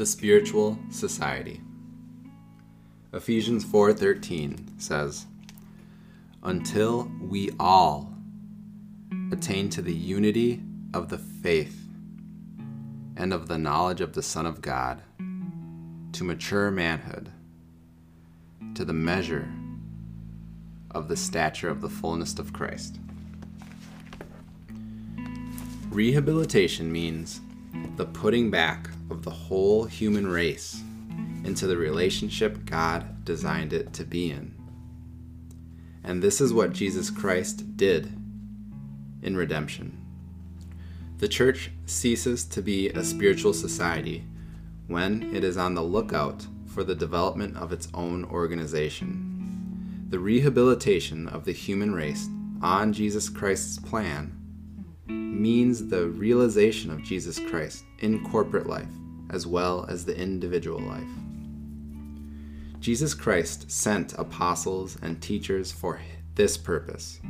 The spiritual society. Ephesians 4:13 says, "Until we all attain to the unity of the faith and of the knowledge of the Son of God, to mature manhood, to the measure of the stature of the fullness of Christ." Rehabilitation means the putting back of the whole human race into the relationship God designed it to be in. And this is what Jesus Christ did in redemption. The church ceases to be a spiritual society when it is on the lookout for the development of its own organization. The rehabilitation of the human race on Jesus Christ's plan means the realization of Jesus Christ in corporate life as well as the individual life. Jesus Christ sent apostles and teachers for this purpose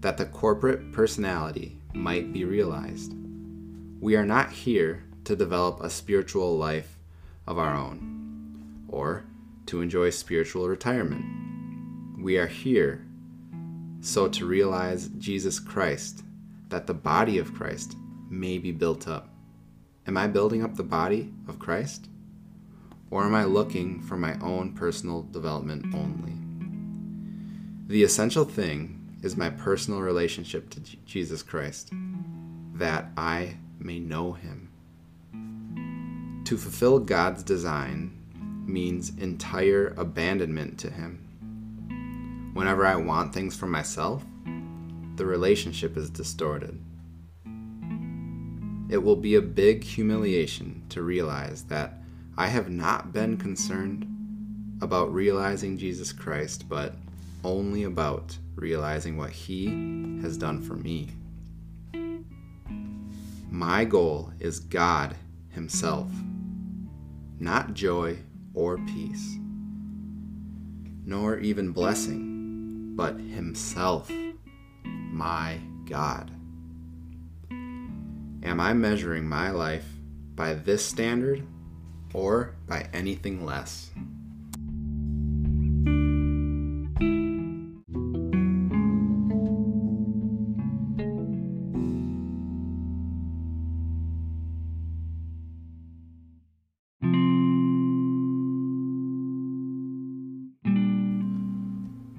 that the corporate personality might be realized. We are not here to develop a spiritual life of our own or to enjoy spiritual retirement. We are here so to realize Jesus Christ, that the body of Christ may be built up. Am I building up the body of Christ? Or am I looking for my own personal development only? The essential thing is my personal relationship to Jesus Christ, that I may know Him. To fulfill God's design means entire abandonment to Him. Whenever I want things for myself, the relationship is distorted. It will be a big humiliation to realize that I have not been concerned about realizing Jesus Christ, but only about realizing what He has done for me. My goal is God Himself, not joy or peace, nor even blessing, but Himself, my God. Am I measuring my life by this standard or by anything less?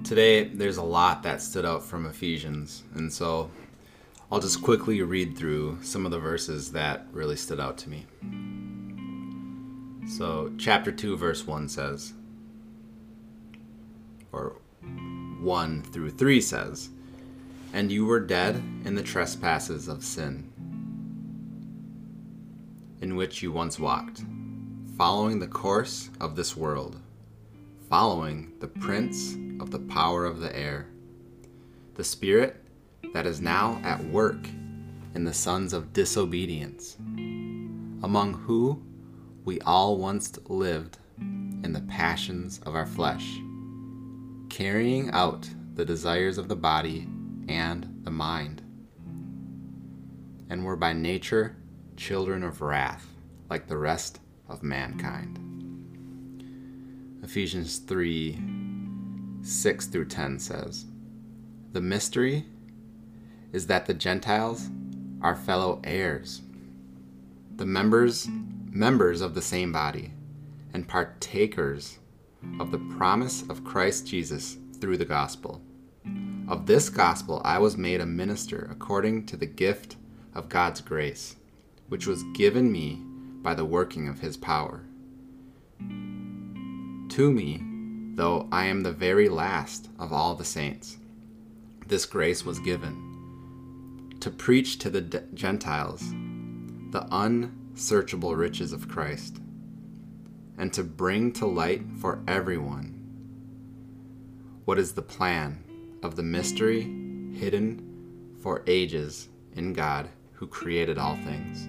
Today, there's a lot that stood out from Ephesians, and so I'll just quickly read through some of the verses that really stood out to me. So, chapter 2, verse 1 says, or 1 through 3 says, And you were dead in the trespasses of sin, in which you once walked, following the course of this world, following the prince of the power of the air, the spirit that is now at work in the sons of disobedience, among who we all once lived in the passions of our flesh, carrying out the desires of the body and the mind, and were by nature children of wrath, like the rest of mankind. Ephesians 3 6 through 10 says, The mystery is that the Gentiles are fellow heirs, the members members of the same body, and partakers of the promise of Christ Jesus through the gospel. Of this gospel I was made a minister according to the gift of God's grace, which was given me by the working of his power. To me, though I am the very last of all the saints, this grace was given to preach to the Gentiles the unsearchable riches of Christ, and to bring to light for everyone what is the plan of the mystery hidden for ages in God who created all things,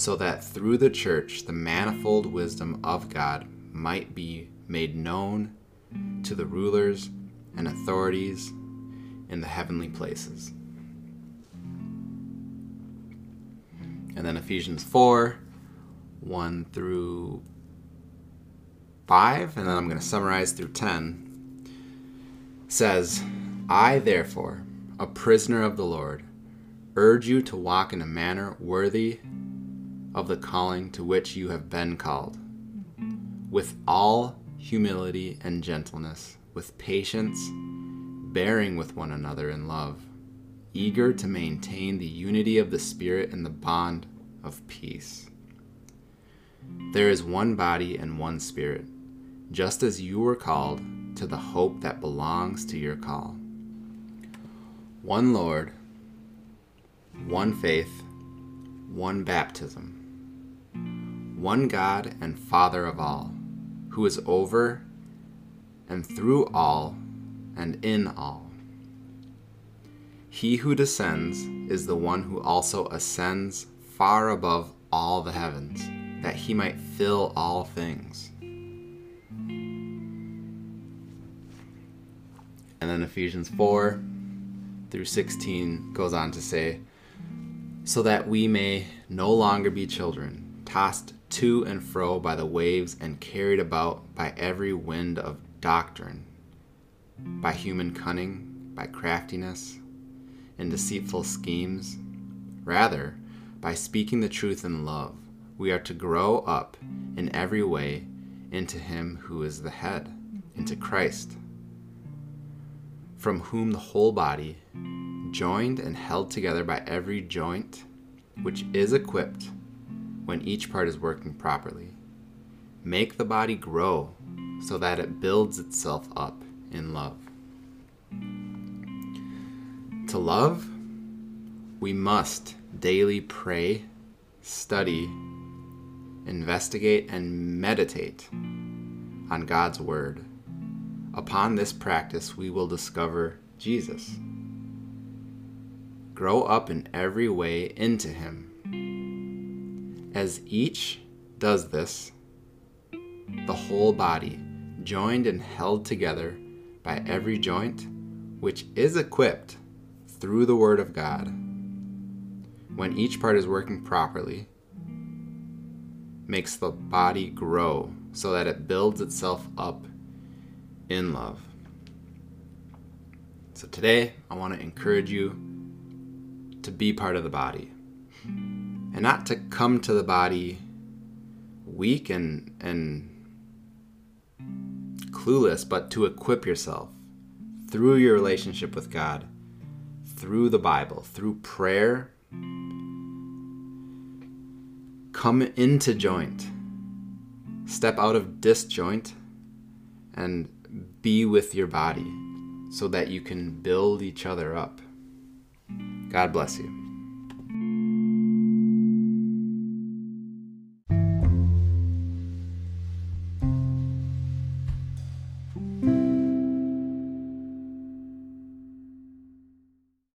so that through the church the manifold wisdom of God might be made known to the rulers and authorities in the heavenly places. And then Ephesians 4 1 through 5, and then I'm going to summarize through 10, says, I, therefore, a prisoner of the Lord, urge you to walk in a manner worthy of the calling to which you have been called, with all humility and gentleness, with patience, bearing with one another in love, eager to maintain the unity of the Spirit in the bond of peace. There is one body and one Spirit, just as you were called to the hope that belongs to your call. One Lord, one faith, one baptism, one God and Father of all, who is over and through all and in all. He who descends is the one who also ascends far above all the heavens, that he might fill all things. And then Ephesians 4 through 16 goes on to say, So that we may no longer be children, tossed to and fro by the waves and carried about by every wind of doctrine, by human cunning, by craftiness, and deceitful schemes. Rather, by speaking the truth in love, we are to grow up in every way into Him who is the head, into Christ, from whom the whole body, joined and held together by every joint, which is equipped when each part is working properly. Make the body grow so that it builds itself up in love. To love, we must daily pray, study, investigate, and meditate on God's Word. Upon this practice, we will discover Jesus. Grow up in every way into Him as each does this, the whole body, joined and held together by every joint, which is equipped through the Word of God, when each part is working properly, makes the body grow so that it builds itself up in love. So today, I want to encourage you to be part of the body and not to come to the body weak and and clueless, but to equip yourself through your relationship with God, through the Bible, through prayer. Come into joint. Step out of disjoint and be with your body so that you can build each other up. God bless you.